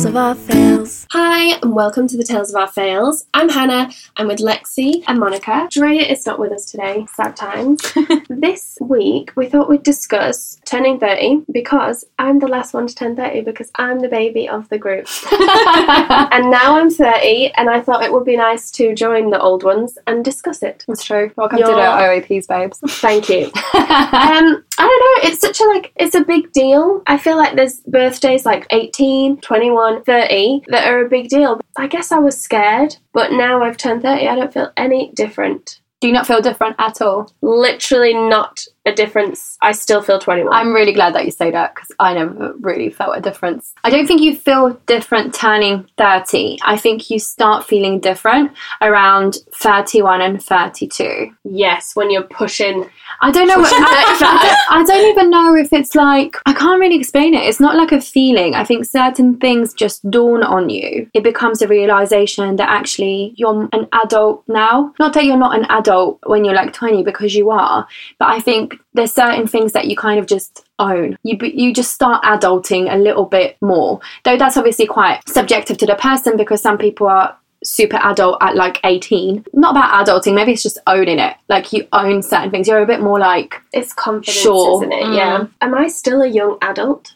Tales of Our Fails. Hi, and welcome to the Tales of Our Fails. I'm Hannah. I'm with Lexi and Monica. Drea is not with us today, sad times. this week, we thought we'd discuss turning 30 because I'm the last one to turn 30 because I'm the baby of the group. and now I'm 30, and I thought it would be nice to join the old ones and discuss it. That's true. Welcome You're- to the OAPs, babes. Thank you. um, I don't know, it's such a like, it's a big deal. I feel like there's birthdays like 18, 21, 30 that are a big deal. I guess I was scared, but now I've turned 30, I don't feel any different. Do you not feel different at all? Literally not a difference. I still feel 21. I'm really glad that you say that because I never really felt a difference. I don't think you feel different turning 30. I think you start feeling different around 31 and 32. yes, when you're pushing. I don't know. What, I, I don't, I don't even know if it's like I can't really explain it. It's not like a feeling. I think certain things just dawn on you. It becomes a realization that actually you're an adult now. Not that you're not an adult when you're like 20 because you are, but I think there's certain things that you kind of just own. You you just start adulting a little bit more. Though that's obviously quite subjective to the person because some people are super adult at like 18. Not about adulting, maybe it's just owning it. Like you own certain things. You're a bit more like It's confidence, Sure. isn't it? Mm. Yeah. Am I still a young adult?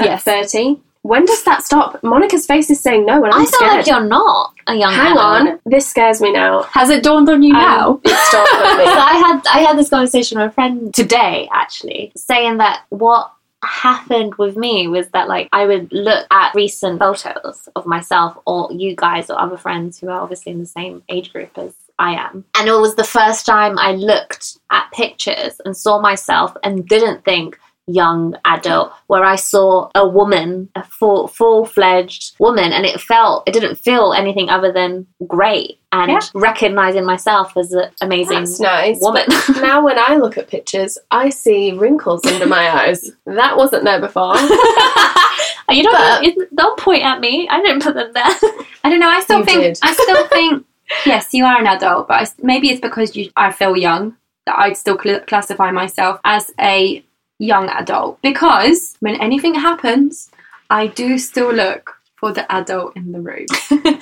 At Yes. 30? When does that stop? Monica's face is saying no, and I'm I feel scared. like you're not a young Hang adult. on, this scares me now. Has it dawned on you now? Um, it's dawned on me. So I had I had this conversation with a friend today, actually, saying that what happened with me was that like I would look at recent photos of myself or you guys or other friends who are obviously in the same age group as I am. And it was the first time I looked at pictures and saw myself and didn't think young adult where I saw a woman, a full full fledged woman and it felt it didn't feel anything other than great and Yeah. recognizing myself as an amazing That's nice. woman. Now when I look at pictures, I see wrinkles under my eyes. That wasn't there before. you don't But- don't point at me. I didn't put them there. I don't know. I still think. did. I still think. yes, you are an adult, but I, maybe it's because you. I feel young that I'd still cl- classify myself as a young adult because when anything happens, I do still look for the adult in the room.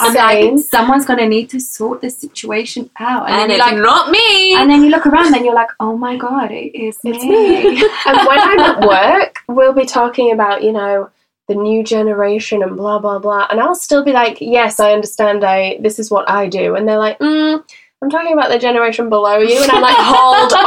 I'm like, someone's gonna need to sort this situation out, and, and then it's you're like, not me. and then you look around, and you're like, oh my god, it is It's me. me. and when I'm at work, we'll be talking about, you know, the new generation and blah blah blah. And I'll still be like, Yes, I understand I this is what I do. And they're like, mm, I'm talking about the generation below you and I'm like, hold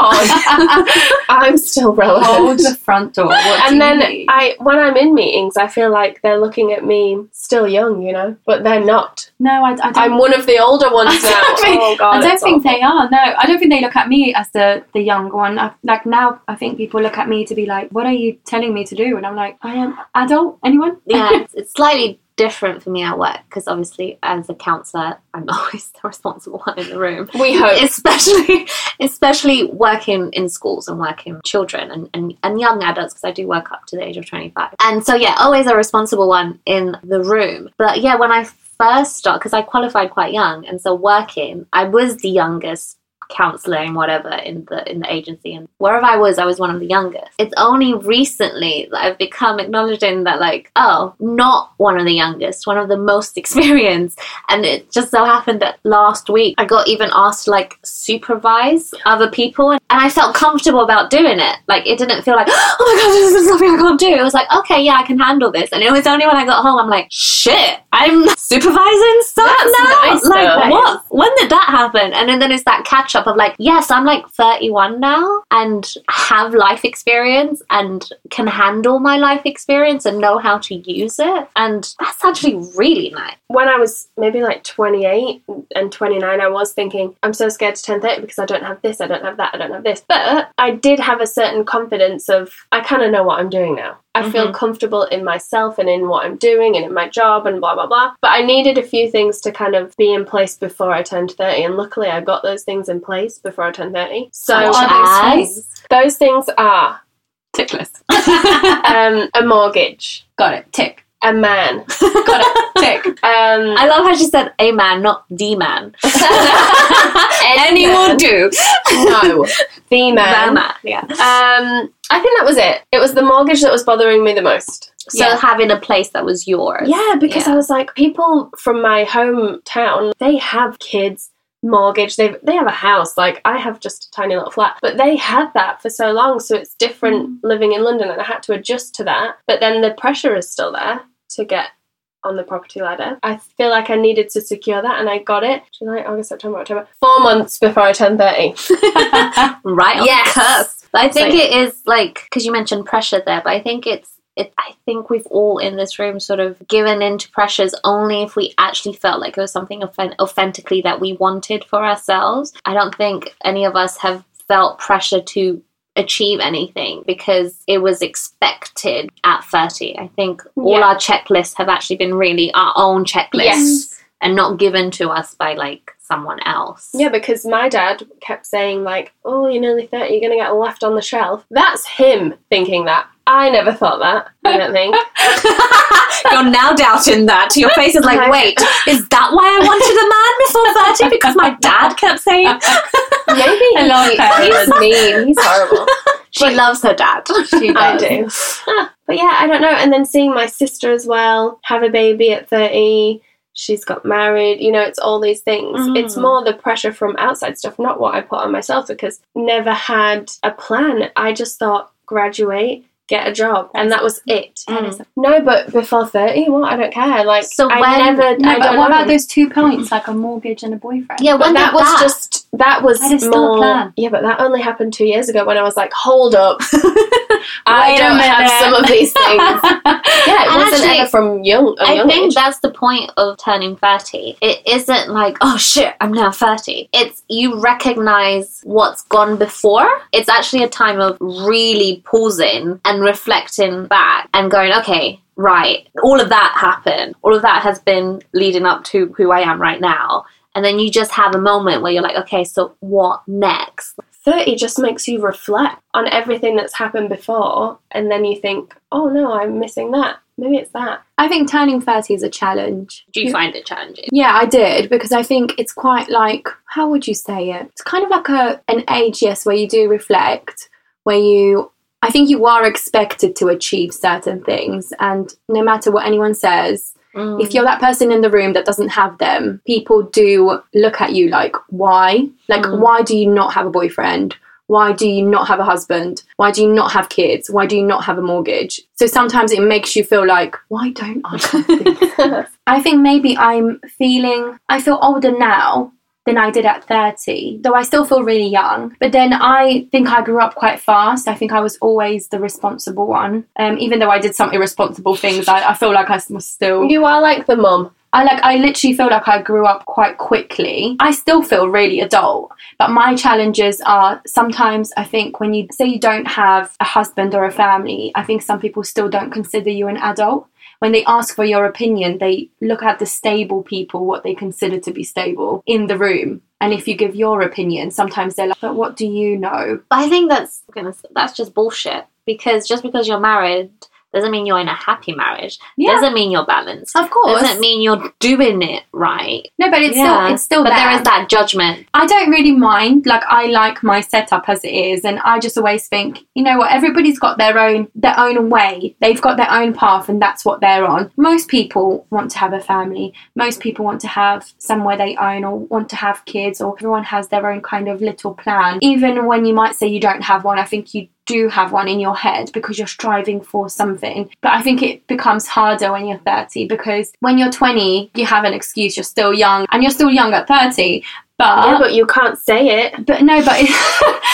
on. I'm still relevant. Hold the front door. What do and you then need? I when I'm in meetings, I feel like they're looking at me still young, you know, but they're not. no, I, I don't. I'm one of the older ones I now. don't think- oh god, I don't think awful. they are. No, I don't think they look at me as the the young one. I, like now, I think people look at me to be like, "What are you telling me to do?" And I'm like, "I am adult. Anyone?" yeah, it's, it's slightly different for me at work because obviously as a counselor, I'm always the responsible one in the room. We hope. Especially, especially working in schools and working with children and, and, and young adults because I do work up to the age of 25. And so, yeah, always a responsible one in the room. But yeah, when I first started, because I qualified quite young, and so working, I was the youngest counselor and whatever in the in the agency. And wherever I was I was one of the youngest. It's only recently that I've become acknowledging that like oh not one of the youngest one of the most experienced. And it just so happened that last week I got even asked to like supervise other people. And I felt comfortable about doing it. Like it didn't feel like oh my god this is something I can't do. It was like okay yeah I can handle this. And it was only when I got home I'm like shit I'm supervising stuff That's now nice, like though. what when did that happen? And then, then it's that catch up of like, yes, I'm like 31 now and have life experience and can handle my life experience and know how to use it. And that's actually really nice. when I was maybe like 28 and 29, I was thinking, I'm so scared to turn 30 because I don't have this, I don't have that, I don't have this. But I did have a certain confidence of, I kind of know what I'm doing now. I feel comfortable in myself and in what I'm doing and in my job and blah, blah, blah. But I needed a few things to kind of be in place before I turned 30. And luckily, I got those things in place before I turned 30. So those those things are Tick list. um, a mortgage, Got it. Tick. A man, Got it. Tick. um, I love how she said a man, not the man. Any will do. no, the man. The man, yeah. Um, I think that was it. It was the mortgage that was bothering me the most. So Yeah. having a place that was yours. Yeah, because Yeah. I was like, people from my hometown, they have kids, mortgage, they they have a house. Like I have just a tiny little flat, but they had that for so long, so it's different living in London, and I had to adjust to that. But then the pressure is still there to get on the property ladder. I feel like I needed to secure that, and I got it. July, August, September, October, four months before I turned thirty. right on Yes. the cusp. But I think it is like because you mentioned pressure there, but I think it's it. I think we've all in this room sort of given into pressures only if we actually felt like it was something authen- authentically that we wanted for ourselves. I don't think any of us have felt pressure to achieve anything because it was expected at 30 i think all Yeah. our checklists have actually been really our own checklists Yes. and not given to us by like someone else Yeah, because my dad kept saying like, "Oh, you're nearly thirty, you're gonna get left on the shelf." That's him thinking that. I never thought that. I don't think. You're now doubting that. Your face is like, Like- wait, is that why I wanted a man before 30? Because my dad kept saying Maybe I love he- he's mean. He's horrible. she loves her dad. She I do. But yeah, I don't know. And then seeing my sister as well have a baby at thirty. She's got married. You know, it's all these things. Mhm. It's more the pressure from outside stuff, not what I put on myself. Because never had a plan. I just thought graduate. Get a job, and that was it. Mm. No, but before thirty, what? I don't care. Like, So I when- never. No, I but don't what know. about those two points, like a mortgage and a boyfriend? Yeah, But when that did was that? just that was That is still a more. plan. Yeah, but that only happened two years ago when I was like, hold up, I don't have some of these things. Yeah, it And wasn't actually, ever from young. I young think age. that's the point of turning 30. It isn't like, oh shit, I'm now 30. It's you recognize what's gone before. It's actually a time of really pausing and reflecting back and going, okay, right, all of that happened. All of that has been leading up to who I am right now. And then you just have a moment where you're like, okay, so what next? 30 just makes you reflect on everything that's happened before, and then you think, oh no, I'm missing that. Maybe it's that. I think turning 30 is a challenge. Do you find it challenging? Yeah, I did because I think it's quite like how would you say it? It's kind of like a an age, yes, where you do reflect, where you I think you are expected to achieve certain things and no matter what anyone says, Mm. if you're that person in the room that doesn't have them, people do look at you like, why? Like, Mm. why do you not have a boyfriend? Why do you not have a husband? Why do you not have kids? Why do you not have a mortgage? So sometimes it makes you feel like, why don't I have? I think maybe I'm feeling, I feel older now than I did at 30, though I still feel really young. But then I think I grew up quite fast. I think I was always the responsible one. Um, even though I did some irresponsible things, I, I feel like I was still. you are like the mum. I like I literally feel like I grew up quite quickly. I still feel really adult, but my challenges are sometimes I think when you say you don't have a husband or a family, I think some people still don't consider you an adult. When they ask for your opinion, they look at the stable people, what they consider to be stable in the room. And if you give your opinion, sometimes they're like, "But what do you know?" I think that's that's just bullshit. Because just because you're married doesn't mean you're in a happy marriage. Yeah. Doesn't mean you're balanced. Of course. Doesn't mean you're doing it right. No, but it's Yeah. still it's still but there. there is that judgment. I don't really mind. Like I like my setup as it is, and I just always think, you know what? Everybody's got their own their own way. They've got their own path, and that's what they're on. Most people want to have a family. Most people want to have somewhere they own, or want to have kids, or everyone has their own kind of little plan. Even when you might say you don't have one, I think you do have one in your head because you're striving for something. But I think it becomes harder when you're 30 because when you're 20, you have an excuse, you're still young, and you're still young at 30. But yeah, but you can't say it. but no, but it,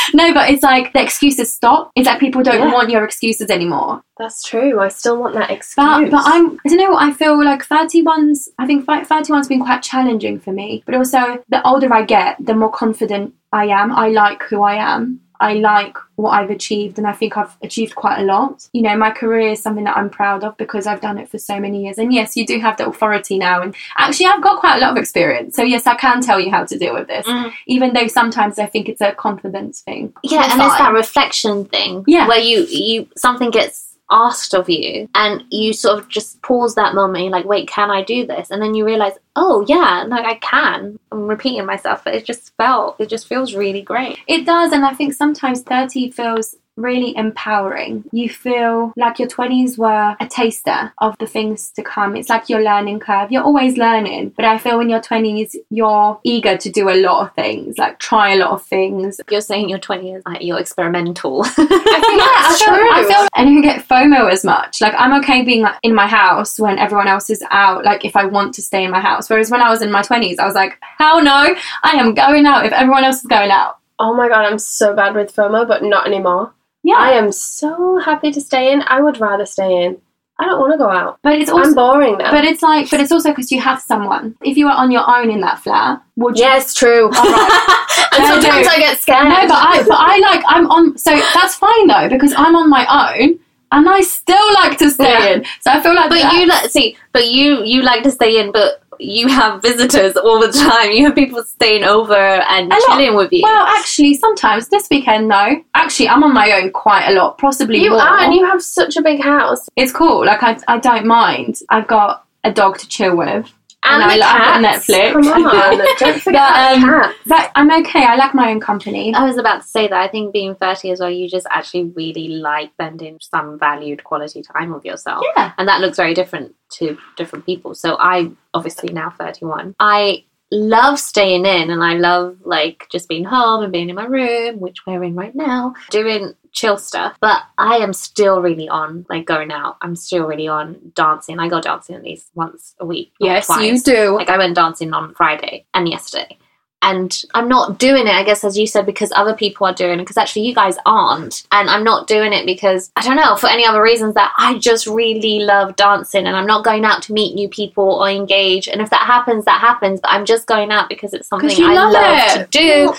no, but it's like the excuses stop. It's like people don't Yeah. want your excuses anymore. That's true. I still want that excuse. But but I'm I don't know. I feel like 31's. I think 31's been quite challenging for me. But also, the older I get, the more confident I am. I like who I am. I like what I've achieved, and I think I've achieved quite a lot. You know, my career is something that I'm proud of because I've done it for so many years. And yes, you do have the authority now, and actually, I've got quite a lot of experience. So yes, I can tell you how to deal with this, Mhm. even though sometimes I think it's a confidence thing. Yeah, It's and it's that reflection thing. Yeah. Where you you something gets asked of you and you sort of just pause that moment you're like, wait, can I do this? And then you realise, oh yeah, like I can. I'm repeating myself, but it just felt it just feels really great. It does, and I think sometimes 30 feels really empowering. You feel like your 20s were a taster of the things to come. It's like your learning curve. You're always learning, but I feel in your 20s, you're eager to do a lot of things, like try a lot of things. You're saying your 20s, like you're experimental. I think that's I feel, true. I feel, and you get FOMO as much. Like I'm okay being like, in my house when everyone else is out. Like if I want to stay in my house. Whereas when I was in my twenties, I was like, hell no, I am going out if everyone else is going out. oh my god, I'm so bad with FOMO, but not anymore. Yeah, I am so happy to stay in. I would rather stay in. I don't want to go out. but it's also. I'm boring now. but it's like, but it's also because you have someone. If you were on your own in that flat, would you? yes, true. All right. and No, sometimes no. I get scared. No, but I, but I like, I'm on. So that's fine though because I'm on my own, and I still like to stay Yeah. in. So I feel like but that- you like see, but you you like to stay in, but you have visitors all the time. You have people staying over and A lot. chilling with you. Well, actually, sometimes this weekend, though, Actually, I'm on my own quite a lot, possibly you more. are, and you have such a big house. it's cool. Like I, I don't mind. I've got a dog to chill with. And, And I the like- cats. Netflix. Come on, don't forget But, um, cats. But I'm okay. I like my own company. I was about to say that I think being 30 as well, you just actually really like spending some valued quality time with yourself. Yeah. And that looks very different to different people. So I obviously now 31. I love staying in and I love like just being home and being in my room, which we're in right now, doing chill stuff. But I am still really on like going out. I'm still really on dancing. I go dancing at least once a week. Yes, you do. Like I went dancing on Friday and yesterday. And I'm not doing it, I guess, as you said, because other people are doing it, because actually you guys aren't. And I'm not doing it because, I don't know, for any other reasons that I just really love dancing and I'm not going out to meet new people or engage. And if that happens, that happens. But I'm just going out because it's something I love love to do.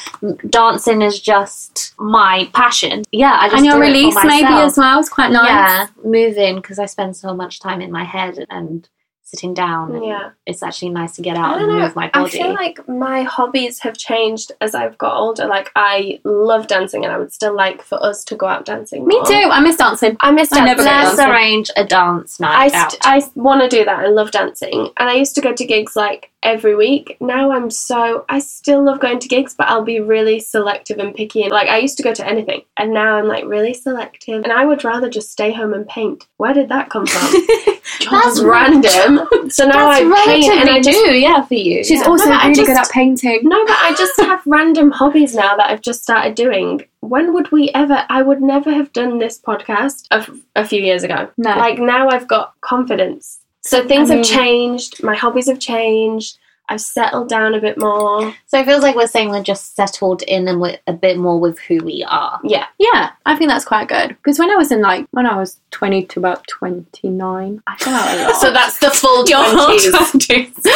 Dancing is just my passion. Yeah, I just and your release maybe as well. It's quite nice. Yeah, moving because I spend so much time in my head and sitting down. Yeah. it's actually nice to get out and know. move my body. I feel like my hobbies have changed as I've got older. Like I love dancing, and I would still like for us to go out dancing. Me too. I miss dancing. I miss I dancing. go Let's dancing. arrange a dance I, night out. I want to do that. I love dancing, and I used to go to gigs like every week. Now I'm so I still love going to gigs, but I'll be really selective and picky. And like I used to go to anything, and now I'm like really selective. And I would rather just stay home and paint. Where did that come from? That's random. So now I That's paint, and I relatively just yeah, for you. She's yeah. also No, I really just- good at painting. No, but I just have random hobbies now that I've just started doing. When would we ever? I would never have done this podcast a, f- a few years ago. No. Like now I've got confidence. So things I have changed. My hobbies have changed. I've settled down a bit more. So it feels like we're saying we're just settled in and we're a bit more with who we are. Yeah. Yeah, I think that's quite good. Because when I was in like when I was twenty to about twenty nine, I go out a lot. So that's the full twenties.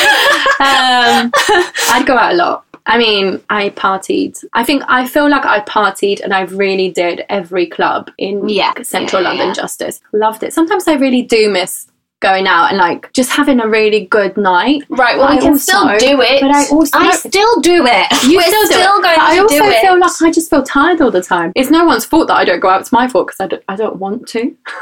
um, I'd go out a lot. I mean, I partied. I think I feel like I partied and I really did every club in Yeah, Central yeah, London yeah. Justice. Loved it. Sometimes I really do miss going out and like just having a really good night. Right. Well, I we can also- still do it. But I also I still do it. you still, still going I also it. feel like I just feel tired all the time. It's no one's fault that I don't go out. It's my fault because I don't, I don't want to.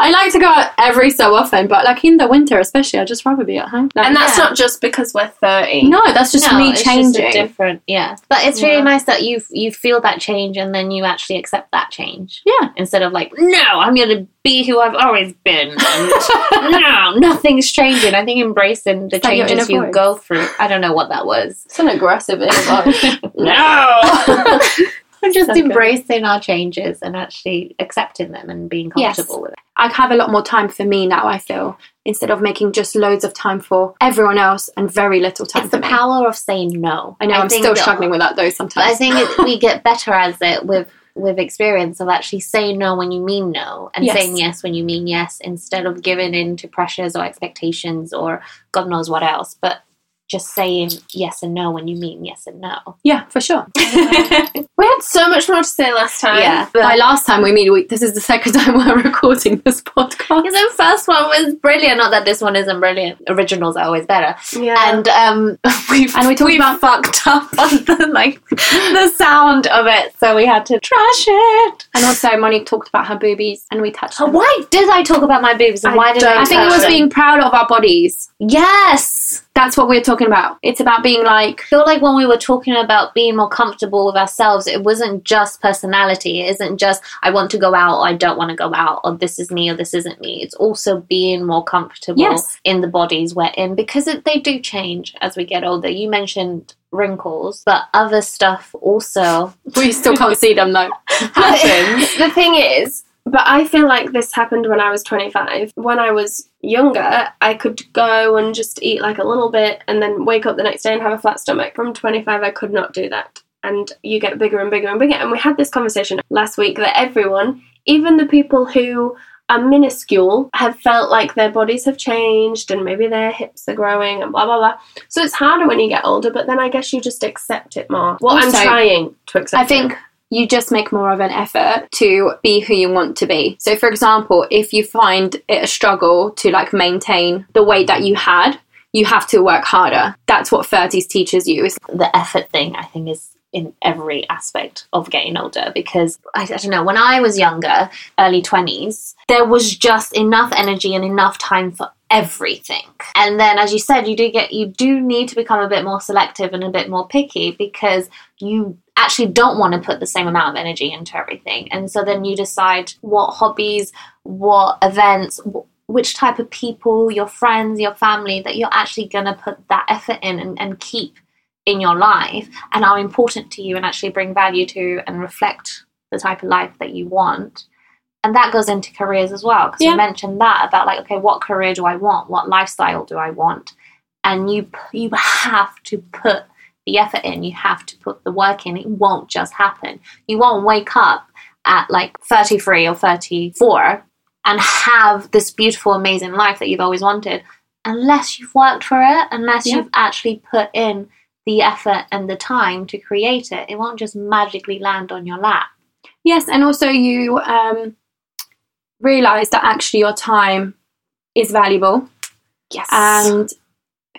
I like to go out every so often, but like in the winter especially, I'd just rather be at home. Like, and that's Yeah. not just because we're thirty. no, that's just no, me it's changing. Just different, yeah. But it's really Yeah. nice that you you feel that change and then you actually accept that change yeah. instead of like, no, I'm going to be who I've always been. And no, nothing's changing. I think embracing the that changes you voice. go through. I don't know what that was. It's an aggressive voice. no. We're just So good. embracing our changes and actually accepting them and being Yes. comfortable with it. I have a lot more time for me now, I feel, instead of making just loads of time for everyone else and very little time It's for the me. power of saying no. I know, I am still struggling with that though But sometimes. I think it, we get better as it with with experience of actually saying no when you mean no and Yes. saying yes when you mean yes instead of giving in to pressures or expectations or God knows what else. But just saying yes and no when you mean yes and no. yeah, for sure. we had so much more to say last time. Yeah. By last time we meet, we, this is the second time we're recording this podcast. Because the first one was brilliant. Not that this one isn't brilliant. Originals are always better. Yeah. And um, we And we talked about- fucked up on the like the sound of it, so we had to trash it. And also, Monique talked about her boobies, and we touched. Oh, them. why did I talk about my boobs and I why did I? I think it was them. being proud of our bodies. yes. That's what we're talking about. It's about being like, I feel like when we were talking about being more comfortable with ourselves, it wasn't just personality. It isn't just I want to go out or I don't want to go out or this is me or this isn't me. It's also being more comfortable Yes. in the bodies we're in because it, they do change as we get older. You mentioned wrinkles, but other stuff also We still can't see them though. happens. the thing is, but I feel like this happened when I was 25. When I was younger, I could go and just eat like a little bit and then wake up the next day and have a flat stomach. From 25, I could not do that. And you get bigger and bigger and bigger. And we had this conversation last week that everyone, even the people who are minuscule, have felt like their bodies have changed and maybe their hips are growing and blah, blah, blah. So it's harder when you get older, but then I guess you just accept it more. Well, I'm trying to accept I think you just make more of an effort to be who you want to be. So, for example, if you find it a struggle to like maintain the weight that you had, you have to work harder. That's what 30s teaches you. Is the effort thing I think is in every aspect of getting older because I, I don't know when I was younger early 20s there was just enough energy and enough time for everything and then as you said you do get you do need to become a bit more selective and a bit more picky because you actually don't want to put the same amount of energy into everything and so then you decide what hobbies what events which type of people your friends your family that you're actually going to put that effort in and, and keep in your life and are important to you and actually bring value to and reflect the type of life that you want. And that goes into careers as well because Yeah. you mentioned that about like okay what career do I want? What lifestyle do I want? And you you have to put the effort in. You have to put the work in. It won't just happen. You won't wake up at like 33 or 34 and have this beautiful amazing life that you've always wanted unless you've worked for it, unless Yeah. you've actually put in the effort and the time to create it. It won't just magically land on your lap. yes, and also you um, realize that actually your time is valuable Yes. and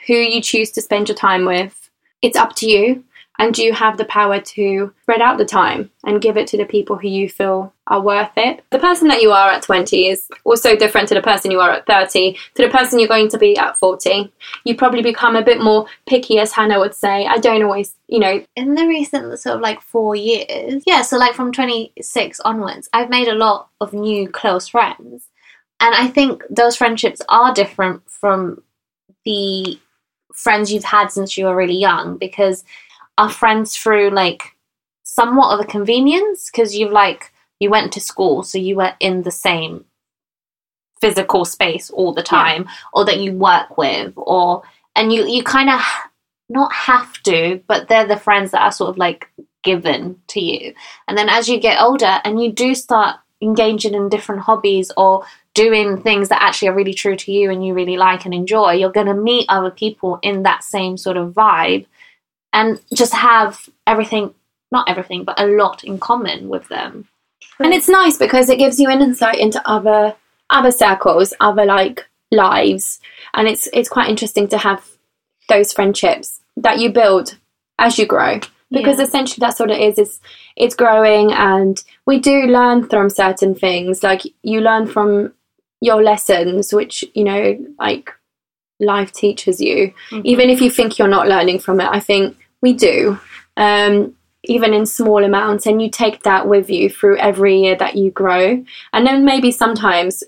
who you choose to spend your time with, it's up to you. And you have the power to spread out the time and give it to the people who you feel are worth it. The person that you are at 20 is also different to the person you are at 30, to the person you're going to be at 40. You probably become a bit more picky, as Hannah would say. I don't always, you know, in the recent sort of like four years, yeah, so like from 26 onwards, I've made a lot of new close friends. And I think those friendships are different from the friends you've had since you were really young because are friends through like somewhat of a convenience because you've like you went to school so you were in the same physical space all the time or that you work with or and you you kind of not have to but they're the friends that are sort of like given to you. And then as you get older and you do start engaging in different hobbies or doing things that actually are really true to you and you really like and enjoy you're going to meet other people in that same sort of vibe and just have everything not everything but a lot in common with them. And it's nice because it gives you an insight into other other circles, other like lives, and it's it's quite interesting to have those friendships that you build as you grow. Because Yeah. essentially that's what it is is it's growing and we do learn from certain things. Like you learn from your lessons which you know like life teaches you even if you think you're not learning from it i think we do um, even in small amounts and you take that with you through every year that you grow and then maybe sometimes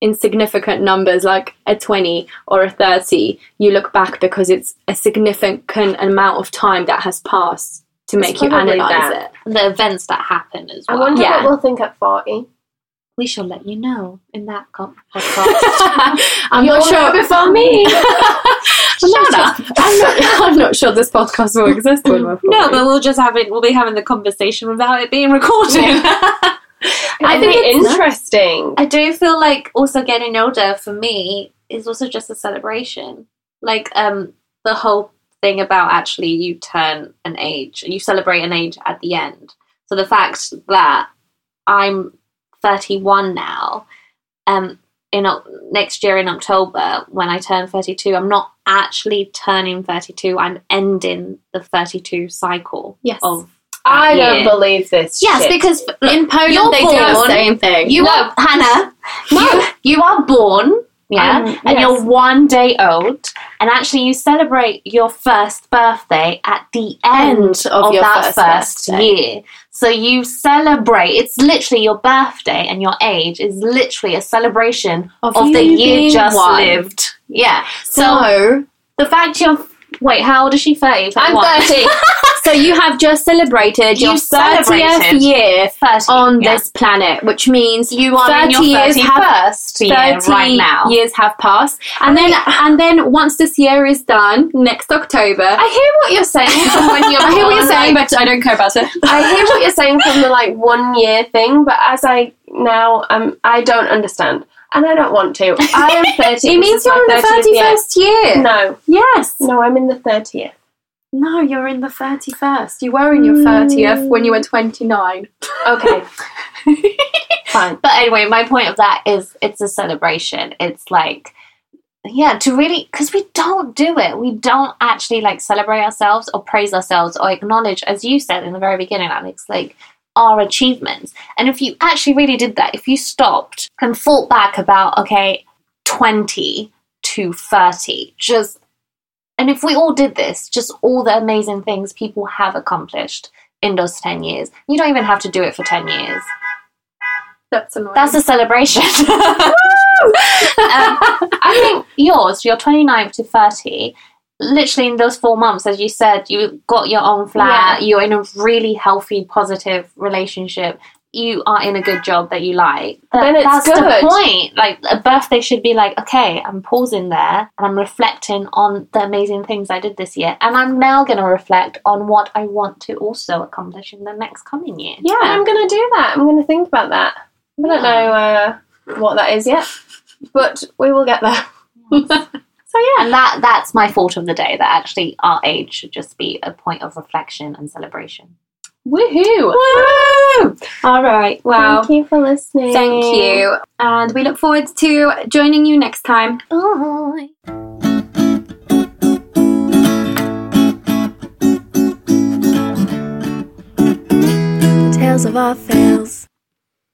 in significant numbers like a 20 or a 30 you look back because it's a significant amount of time that has passed to It's make you analyze that. it the events that happen as well I wonder Yeah. what we'll think at 40. We shall let you know in that co- podcast i'm You'll not sure before me. I'm not, sure. I'm, not, I'm not sure this podcast will exist No, but we'll just have it. We'll be having the conversation without it being recorded. I I think it's- interesting. I do feel like also getting older for me is also just a celebration. Like um, the whole thing about actually you turn an age, and you celebrate an age at the end. So the fact that I'm 31 now, um, in next year in October when I turn 32, I'm not actually turning 32. I'm ending the 32 cycle Yes. of I Yeah. don't believe this. Yes, shit. because in Poland they do the same thing you No. are Hannah. You, you are born Yeah. Um, and you're one day old, and actually you celebrate your first birthday at the end, End of your that first first year. So you celebrate. It's literally your birthday, and your age is literally a celebration Of of the year just one. lived. Yeah. So, So, the fact you're wait, how old is she? Thirty. I'm 30. so you have just celebrated your 30th celebrated. year 30, on yeah. this planet, which means You are 30 in your years have 31st year 30 right now. years have passed, and then and then once this year is done, next October. I hear what you're saying from when you're I hear what you're saying, like- but I don't care about it. I hear what you're saying from the like one year thing, but as I now um I don't understand. And I don't want to. I am 30. It means you're in the 30th year. 31st year. No, Yes. no, I'm in the 30th. No, you're in the 31st. You were in your 30th when you were mm. 29. Okay, fine. But anyway, my point of that is it's a celebration. It's like, yeah, to really, because we don't do it. We don't actually like celebrate ourselves or praise ourselves or acknowledge, as you said in the very beginning, Alex, like our achievements. And if you actually really did that, if you stopped and thought back about, okay, 20 to 30, just, and if we all did this, just all the amazing things people have accomplished in those 10 years, you don't even have to do it for 10 years. That's annoying. That's a celebration. um, I think yours, your 29th to 30, literally in those four months, as you said, you got your own flat, you're in a really healthy, positive relationship. You are in a good job that you like. That- Then it's that's good. the point. Like a birthday should be like, okay, I'm pausing there and I'm reflecting on the amazing things I did this year, and I'm now going to reflect on what I want to also accomplish in the next coming year. yeah. I'm gonna do that. I'm gonna think about that. I don't know uh, what that is yet, but we will get there. so yeah, And that that's my thought of the day. That actually our age should just be a point of reflection and celebration. Woohoo! Woo! All right. Well, Thank you for listening. thank you. And we look forward to joining you next time. Bye. Tales of our fails.